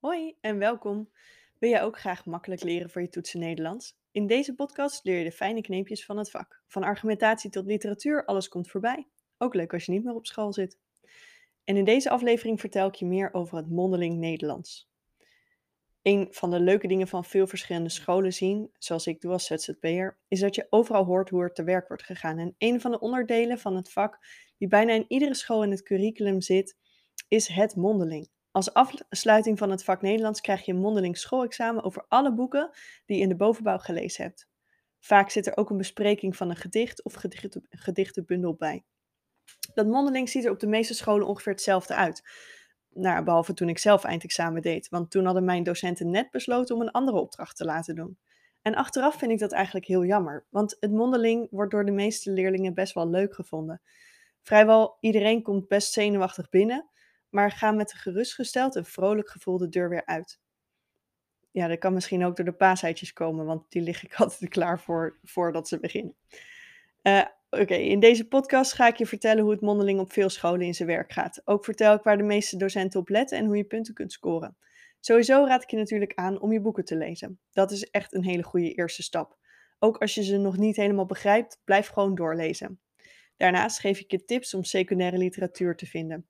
Hoi en welkom. Wil jij ook graag makkelijk leren voor je toetsen Nederlands? In deze podcast leer je de fijne kneepjes van het vak. Van argumentatie tot literatuur, alles komt voorbij. Ook leuk als je niet meer op school zit. En in deze aflevering vertel ik je meer over het mondeling Nederlands. Een van de leuke dingen van veel verschillende scholen zien, zoals ik doe als ZZP'er, is dat je overal hoort hoe er te werk wordt gegaan. En een van de onderdelen van het vak die bijna in iedere school in het curriculum zit, is het mondeling. Als afsluiting van het vak Nederlands krijg je een mondeling schoolexamen over alle boeken die je in de bovenbouw gelezen hebt. Vaak zit er ook een bespreking van een gedicht of gedichtenbundel bij. Dat mondeling ziet er op de meeste scholen ongeveer hetzelfde uit. Nou, behalve toen ik zelf eindexamen deed, want toen hadden mijn docenten net besloten om een andere opdracht te laten doen. En achteraf vind ik dat eigenlijk heel jammer, want het mondeling wordt door de meeste leerlingen best wel leuk gevonden. Vrijwel iedereen komt best zenuwachtig binnen, maar ga met een gerustgesteld en vrolijk gevoel de deur weer uit. Ja, dat kan misschien ook door de paaseitjes komen, want die lig ik altijd klaar voor voordat ze beginnen. Uh, Oké, in deze podcast ga ik je vertellen hoe het mondeling op veel scholen in zijn werk gaat. Ook vertel ik waar de meeste docenten op letten en hoe je punten kunt scoren. Sowieso raad ik je natuurlijk aan om je boeken te lezen. Dat is echt een hele goede eerste stap. Ook als je ze nog niet helemaal begrijpt, blijf gewoon doorlezen. Daarnaast geef ik je tips om secundaire literatuur te vinden.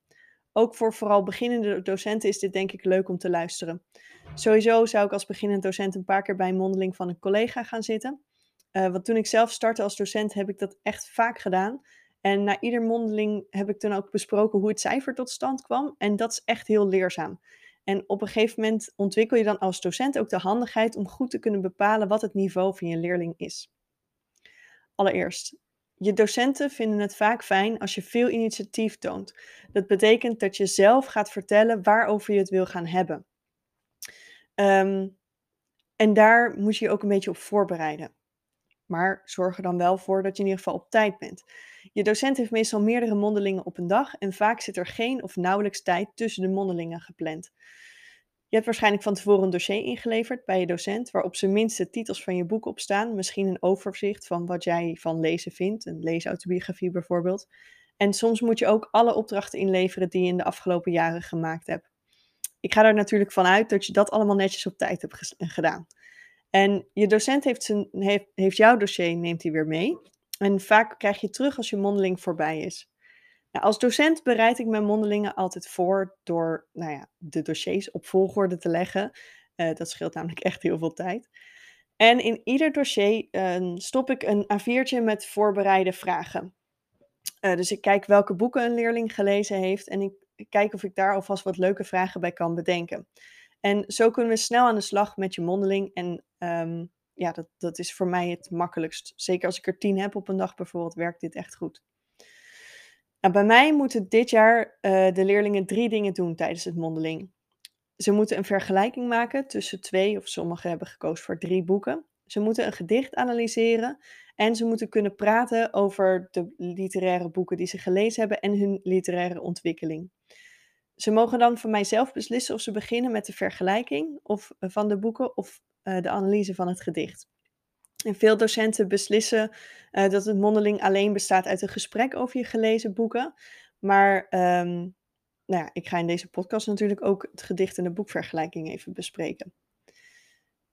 Ook voor vooral beginnende docenten is dit denk ik leuk om te luisteren. Sowieso zou ik als beginnend docent een paar keer bij een mondeling van een collega gaan zitten. Uh, want toen ik zelf startte als docent heb ik dat echt vaak gedaan. En na ieder mondeling heb ik dan ook besproken hoe het cijfer tot stand kwam. En dat is echt heel leerzaam. En op een gegeven moment ontwikkel je dan als docent ook de handigheid om goed te kunnen bepalen wat het niveau van je leerling is. Allereerst, je docenten vinden het vaak fijn als je veel initiatief toont. Dat betekent dat je zelf gaat vertellen waarover je het wil gaan hebben. Um, en daar moet je je ook een beetje op voorbereiden. Maar zorg er dan wel voor dat je in ieder geval op tijd bent. Je docent heeft meestal meerdere mondelingen op een dag en vaak zit er geen of nauwelijks tijd tussen de mondelingen gepland. Je hebt waarschijnlijk van tevoren een dossier ingeleverd bij je docent, waarop zijn minste titels van je boek op staan. Misschien een overzicht van wat jij van lezen vindt, een leesautobiografie bijvoorbeeld. En soms moet je ook alle opdrachten inleveren die je in de afgelopen jaren gemaakt hebt. Ik ga er natuurlijk vanuit dat je dat allemaal netjes op tijd hebt gedaan. En je docent heeft, zijn, heeft, heeft jouw dossier, neemt hij weer mee. En vaak krijg je terug als je mondeling voorbij is. Nou, als docent bereid ik mijn mondelingen altijd voor door nou ja, de dossiers op volgorde te leggen. Uh, dat scheelt namelijk echt heel veel tijd. En in ieder dossier uh, stop ik een A4'tje met voorbereide vragen. Uh, dus ik kijk welke boeken een leerling gelezen heeft en ik kijk of ik daar alvast wat leuke vragen bij kan bedenken. En zo kunnen we snel aan de slag met je mondeling. En um, ja, dat, dat is voor mij het makkelijkst. Zeker als ik er tien heb op een dag bijvoorbeeld, werkt dit echt goed. Nou, bij mij moeten dit jaar uh, de leerlingen drie dingen doen tijdens het mondeling. Ze moeten een vergelijking maken tussen twee, of sommigen hebben gekozen voor drie boeken. Ze moeten een gedicht analyseren en ze moeten kunnen praten over de literaire boeken die ze gelezen hebben en hun literaire ontwikkeling. Ze mogen dan van mijzelf beslissen of ze beginnen met de vergelijking of, uh, van de boeken of uh, de analyse van het gedicht. En veel docenten beslissen uh, dat het mondeling alleen bestaat uit een gesprek over je gelezen boeken. Maar um, nou ja, ik ga in deze podcast natuurlijk ook het gedicht en de boekvergelijking even bespreken.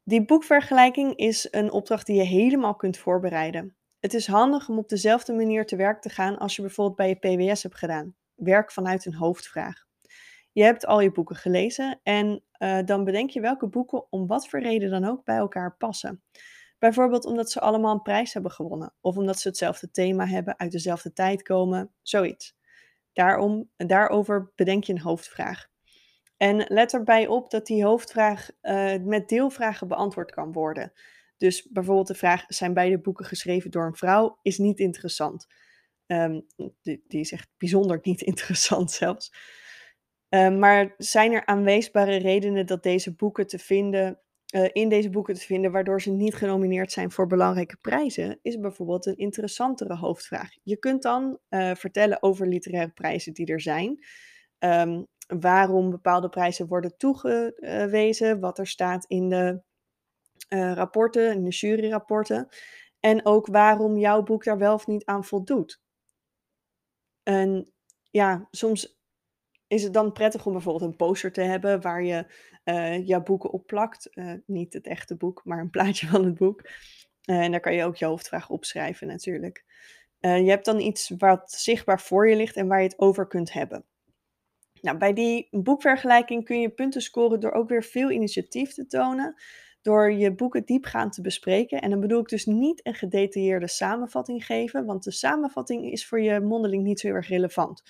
Die boekvergelijking is een opdracht die je helemaal kunt voorbereiden. Het is handig om op dezelfde manier te werk te gaan als je bijvoorbeeld bij je PWS hebt gedaan. Werk vanuit een hoofdvraag. Je hebt al je boeken gelezen en uh, dan bedenk je welke boeken om wat voor reden dan ook bij elkaar passen. Bijvoorbeeld omdat ze allemaal een prijs hebben gewonnen, of omdat ze hetzelfde thema hebben, uit dezelfde tijd komen, zoiets. Daarom, daarover bedenk je een hoofdvraag. En let erbij op dat die hoofdvraag uh, met deelvragen beantwoord kan worden. Dus bijvoorbeeld de vraag: zijn beide boeken geschreven door een vrouw? Is niet interessant. Um, die, is echt bijzonder niet interessant zelfs. Um, maar zijn er aanweesbare redenen dat deze boeken te vinden uh, in deze boeken te vinden, waardoor ze niet genomineerd zijn voor belangrijke prijzen, is bijvoorbeeld een interessantere hoofdvraag. Je kunt dan uh, vertellen over literaire prijzen die er zijn, um, waarom bepaalde prijzen worden toegewezen, wat er staat in de uh, rapporten, in de juryrapporten, en ook waarom jouw boek daar wel of niet aan voldoet. En ja, soms is het dan prettig om bijvoorbeeld een poster te hebben waar je uh, jouw boeken op plakt. Uh, niet het echte boek, maar een plaatje van het boek. Uh, en daar kan je ook je hoofdvraag opschrijven natuurlijk. je hebt dan iets wat zichtbaar voor je ligt en waar je het over kunt hebben. Nou, bij die boekvergelijking kun je punten scoren door ook weer veel initiatief te tonen. Door je boeken diepgaand te bespreken. En dan bedoel ik dus niet een gedetailleerde samenvatting geven, want de samenvatting is voor je mondeling niet zo heel erg relevant.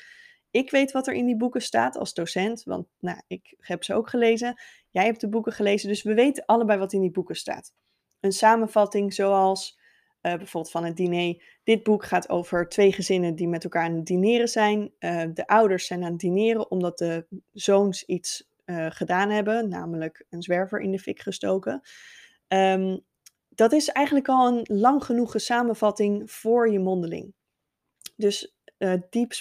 Ik weet wat er in die boeken staat als docent, want nou, ik heb ze ook gelezen. Jij hebt de boeken gelezen, dus we weten allebei wat in die boeken staat. Een samenvatting zoals uh, bijvoorbeeld van het diner. Dit boek gaat over twee gezinnen die met elkaar aan het dineren zijn. Uh, de ouders zijn aan het dineren omdat de zoons iets uh, gedaan hebben, namelijk een zwerver in de fik gestoken. Um, dat is eigenlijk al een lang genoege samenvatting voor je mondeling. Dus uh, diep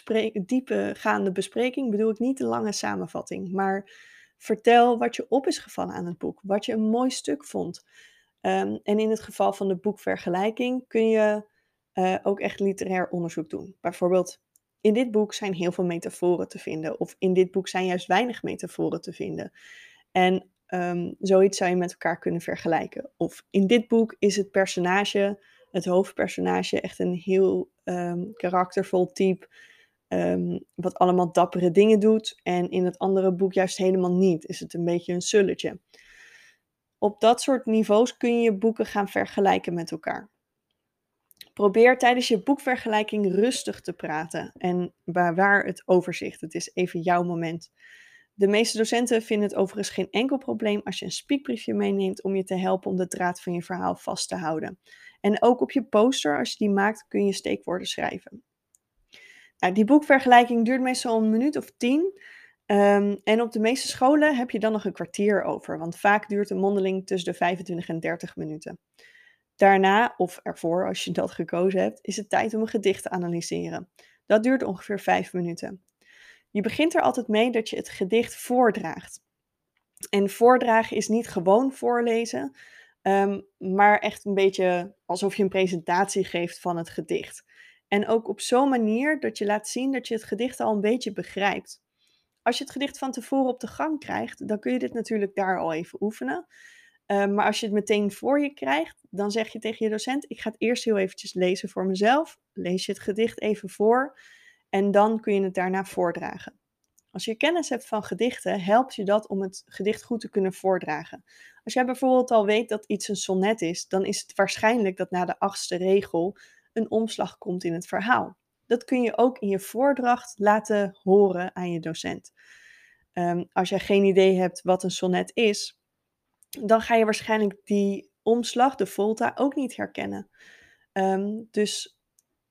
diepgaande bespreking bedoel ik niet de lange samenvatting, maar vertel wat je op is gevallen aan het boek, wat je een mooi stuk vond. Um, en in het geval van de boekvergelijking kun je uh, ook echt literair onderzoek doen. Bijvoorbeeld, in dit boek zijn heel veel metaforen te vinden, of in dit boek zijn juist weinig metaforen te vinden. En um, zoiets zou je met elkaar kunnen vergelijken. Of in dit boek is het personage het hoofdpersonage echt een heel um, karaktervol type. Um, wat allemaal dappere dingen doet. En in het andere boek juist helemaal niet. Is het een beetje een sulletje. Op dat soort niveaus kun je boeken gaan vergelijken met elkaar. Probeer tijdens je boekvergelijking rustig te praten en waar het overzicht. Het is even jouw moment. De meeste docenten vinden het overigens geen enkel probleem als je een speakbriefje meeneemt om je te helpen om de draad van je verhaal vast te houden. En ook op je poster, als je die maakt, kun je steekwoorden schrijven. Nou, die boekvergelijking duurt meestal een minuut of tien. Um, en op de meeste scholen heb je dan nog een kwartier over, want vaak duurt een mondeling tussen de 25 en 30 minuten. Daarna, of ervoor als je dat gekozen hebt, is het tijd om een gedicht te analyseren. Dat duurt ongeveer 5 minuten. Je begint er altijd mee dat je het gedicht voordraagt. En voordragen is niet gewoon voorlezen, um, maar echt een beetje alsof je een presentatie geeft van het gedicht. En ook op zo'n manier dat je laat zien dat je het gedicht al een beetje begrijpt. Als je het gedicht van tevoren op de gang krijgt, dan kun je dit natuurlijk daar al even oefenen. Um, maar als je het meteen voor je krijgt, dan zeg je tegen je docent: Ik ga het eerst heel eventjes lezen voor mezelf. Lees je het gedicht even voor. En dan kun je het daarna voordragen. Als je kennis hebt van gedichten, helpt je dat om het gedicht goed te kunnen voordragen. Als jij bijvoorbeeld al weet dat iets een sonnet is, dan is het waarschijnlijk dat na de achtste regel een omslag komt in het verhaal. Dat kun je ook in je voordracht laten horen aan je docent. Um, als jij geen idee hebt wat een sonnet is, dan ga je waarschijnlijk die omslag, de volta, ook niet herkennen. Um, dus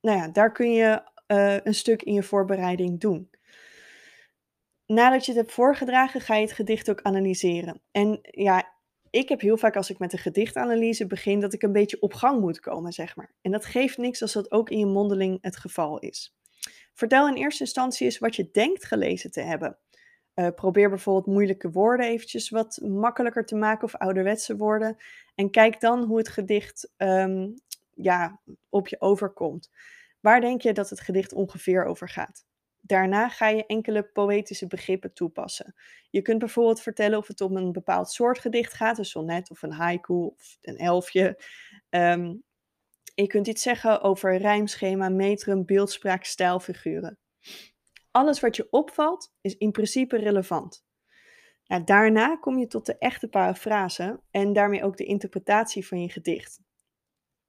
nou ja, daar kun je uh, een stuk in je voorbereiding doen. Nadat je het hebt voorgedragen, ga je het gedicht ook analyseren. En ja, ik heb heel vaak als ik met een gedichtanalyse begin, dat ik een beetje op gang moet komen, zeg maar. En dat geeft niks als dat ook in je mondeling het geval is. Vertel in eerste instantie eens wat je denkt gelezen te hebben. Uh, probeer bijvoorbeeld moeilijke woorden eventjes wat makkelijker te maken of ouderwetse woorden. En kijk dan hoe het gedicht um, ja, op je overkomt. Waar denk je dat het gedicht ongeveer over gaat? Daarna ga je enkele poëtische begrippen toepassen. Je kunt bijvoorbeeld vertellen of het om een bepaald soort gedicht gaat, een sonnet of een haiku of een elfje. Um, je kunt iets zeggen over rijmschema, metrum, beeldspraak, stijlfiguren. Alles wat je opvalt is in principe relevant. Nou, daarna kom je tot de echte parafrase en daarmee ook de interpretatie van je gedicht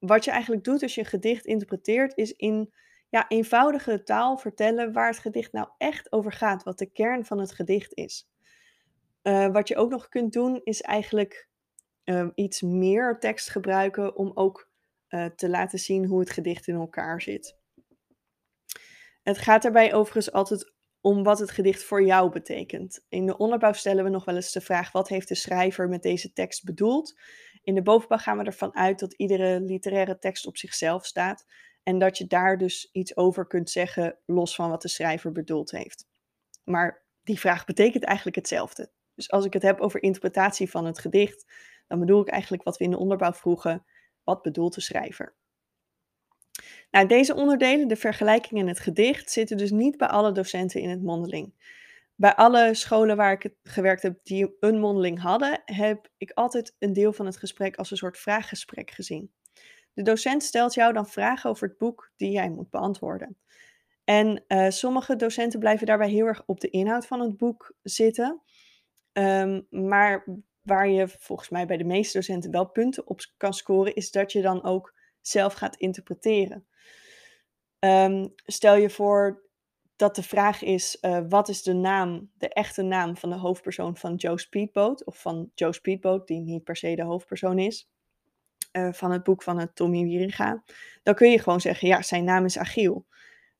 wat je eigenlijk doet als je een gedicht interpreteert, is in ja, eenvoudige taal vertellen waar het gedicht nou echt over gaat, wat de kern van het gedicht is. Uh, wat je ook nog kunt doen, is eigenlijk uh, iets meer tekst gebruiken om ook uh, te laten zien hoe het gedicht in elkaar zit. Het gaat daarbij overigens altijd om wat het gedicht voor jou betekent. In de onderbouw stellen we nog wel eens de vraag: wat heeft de schrijver met deze tekst bedoeld? In de bovenbouw gaan we ervan uit dat iedere literaire tekst op zichzelf staat en dat je daar dus iets over kunt zeggen, los van wat de schrijver bedoeld heeft. Maar die vraag betekent eigenlijk hetzelfde. Dus als ik het heb over interpretatie van het gedicht, dan bedoel ik eigenlijk wat we in de onderbouw vroegen: wat bedoelt de schrijver? Nou, deze onderdelen, de vergelijking en het gedicht, zitten dus niet bij alle docenten in het mondeling. bij alle scholen waar ik gewerkt heb die een mondeling hadden, heb ik altijd een deel van het gesprek als een soort vraaggesprek gezien. De docent stelt jou dan vragen over het boek die jij moet beantwoorden. En uh, sommige docenten blijven daarbij heel erg op de inhoud van het boek zitten. Ehm, maar waar je volgens mij bij de meeste docenten wel punten op kan scoren, is dat je dan ook zelf gaat interpreteren. Um, stel je voor dat de vraag is: uh, wat is de naam, de echte naam van de hoofdpersoon van Joe Speedboat? Of van Joe Speedboat, die niet per se de hoofdpersoon is. Uh, van het boek van het Tommy Wieringa. Dan kun je gewoon zeggen: ja, zijn naam is Agiel.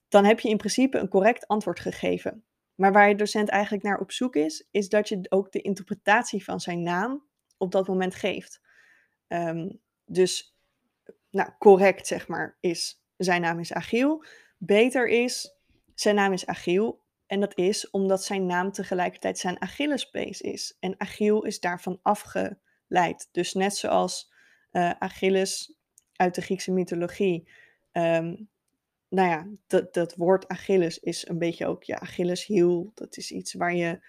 Dan heb je in principe een correct antwoord gegeven. Maar waar je docent eigenlijk naar op zoek is, is dat je ook de interpretatie van zijn naam op dat moment geeft. Um, dus, nou, correct zeg maar, is zijn naam is Agiel. Beter is zijn naam is Agiel. En dat is omdat zijn naam tegelijkertijd zijn Achillespees is. En Agiel is daarvan afgeleid. Dus net zoals uh, Achilles uit de Griekse mythologie. Um, nou ja, dat, dat woord Achilles is een beetje ook ja, Achilleshiel. Dat is iets waar je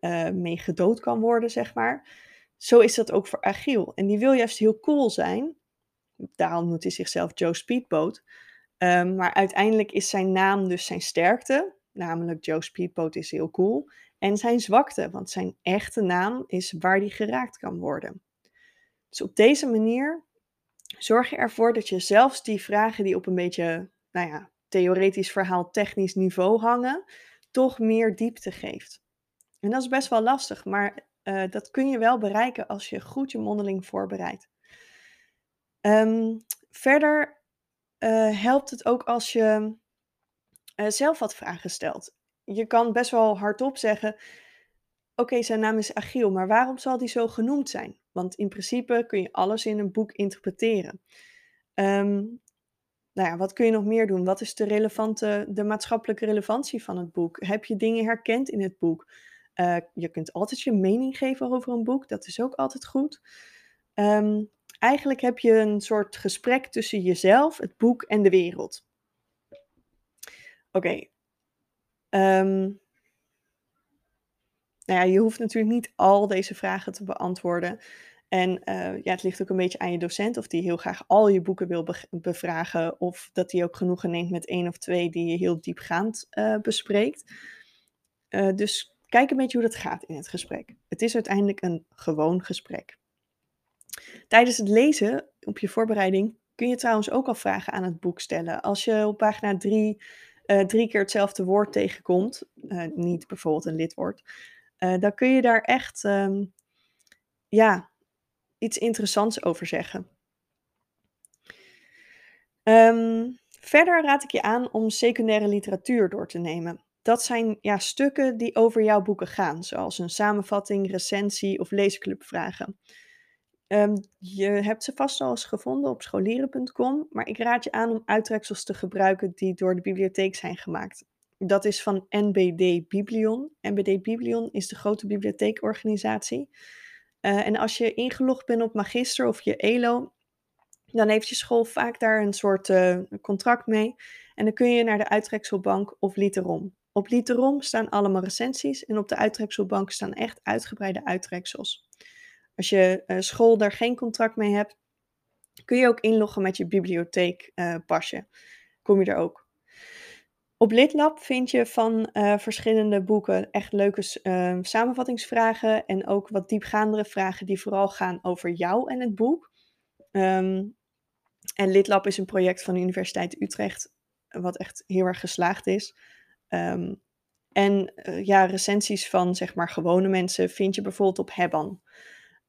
uh, mee gedood kan worden, zeg maar. Zo is dat ook voor Agiel. En die wil juist heel cool zijn. Daarom noemt hij zichzelf Joe Speedboat. Um, maar uiteindelijk is zijn naam dus zijn sterkte, namelijk Joe Speedboat is heel cool, en zijn zwakte, want zijn echte naam is waar die geraakt kan worden. Dus op deze manier zorg je ervoor dat je zelfs die vragen die op een beetje, nou ja, theoretisch verhaal, technisch niveau hangen, toch meer diepte geeft. En dat is best wel lastig, maar uh, dat kun je wel bereiken als je goed je mondeling voorbereidt. Um, verder uh, helpt het ook als je uh, zelf wat vragen stelt. Je kan best wel hardop zeggen: Oké, zijn naam is Agiel, maar waarom zal die zo genoemd zijn? Want in principe kun je alles in een boek interpreteren. Um, nou ja, wat kun je nog meer doen? Wat is de, relevante, de maatschappelijke relevantie van het boek? Heb je dingen herkend in het boek? Uh, je kunt altijd je mening geven over een boek, dat is ook altijd goed. Um, eigenlijk heb je een soort gesprek tussen jezelf, het boek en de wereld. Oké. Um, nou ja, je hoeft natuurlijk niet al deze vragen te beantwoorden. En uh, ja, het ligt ook een beetje aan je docent of die heel graag al je boeken wil be bevragen. Of dat hij ook genoegen neemt met één of twee die je heel diepgaand uh, bespreekt. Uh, dus kijk een beetje hoe dat gaat in het gesprek. Het is uiteindelijk een gewoon gesprek. Tijdens het lezen op je voorbereiding kun je trouwens ook al vragen aan het boek stellen. Als je op pagina 3 uh, drie keer hetzelfde woord tegenkomt, niet bijvoorbeeld een lidwoord, uh, dan kun je daar echt um, ja, iets interessants over zeggen. Um, verder raad ik je aan om secundaire literatuur door te nemen. Dat zijn ja, stukken die over jouw boeken gaan, zoals een samenvatting, recensie of leesclubvragen. Um, je hebt ze vast al eens gevonden op scholieren.com, maar ik raad je aan om uittreksels te gebruiken die door de bibliotheek zijn gemaakt. Dat is van NBD Biblion. NBD Biblion is de grote bibliotheekorganisatie. Uh, en als je ingelogd bent op Magister of je ELO, dan heeft je school vaak daar een soort uh, contract mee. En dan kun je naar de uittrekselbank of Literom. Op Literom staan allemaal recensies en op de uittrekselbank staan echt uitgebreide uittreksels. Als je uh, school daar geen contract mee hebt, kun je ook inloggen met je bibliotheekpasje. Kom je er ook. Op Litlab vind je van uh, verschillende boeken echt leuke uh, samenvattingsvragen en ook wat diepgaandere vragen die vooral gaan over jou en het boek. Um, en Litlab is een project van de Universiteit Utrecht, wat echt heel erg geslaagd is. Um, en uh, ja, recensies van zeg maar gewone mensen vind je bijvoorbeeld op Hebban.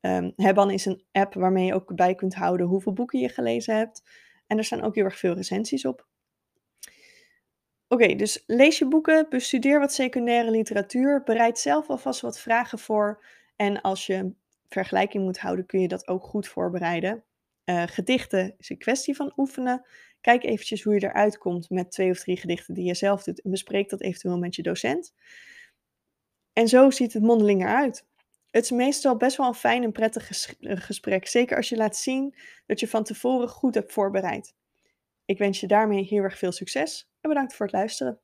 Um, Hebban is een app waarmee je ook bij kunt houden hoeveel boeken je gelezen hebt. En er staan ook heel erg veel recensies op. Oké, dus lees je boeken, bestudeer wat secundaire literatuur, bereid zelf alvast wat vragen voor. En als je vergelijking moet houden, kun je dat ook goed voorbereiden. Uh, gedichten is een kwestie van oefenen. Kijk eventjes hoe je eruit komt met twee of drie gedichten die je zelf doet en bespreek dat eventueel met je docent. En zo ziet het mondeling eruit. Het is meestal best wel een fijn en prettig eh, gesprek. Zeker als je laat zien dat je van tevoren goed hebt voorbereid. Ik wens je daarmee heel erg veel succes en bedankt voor het luisteren.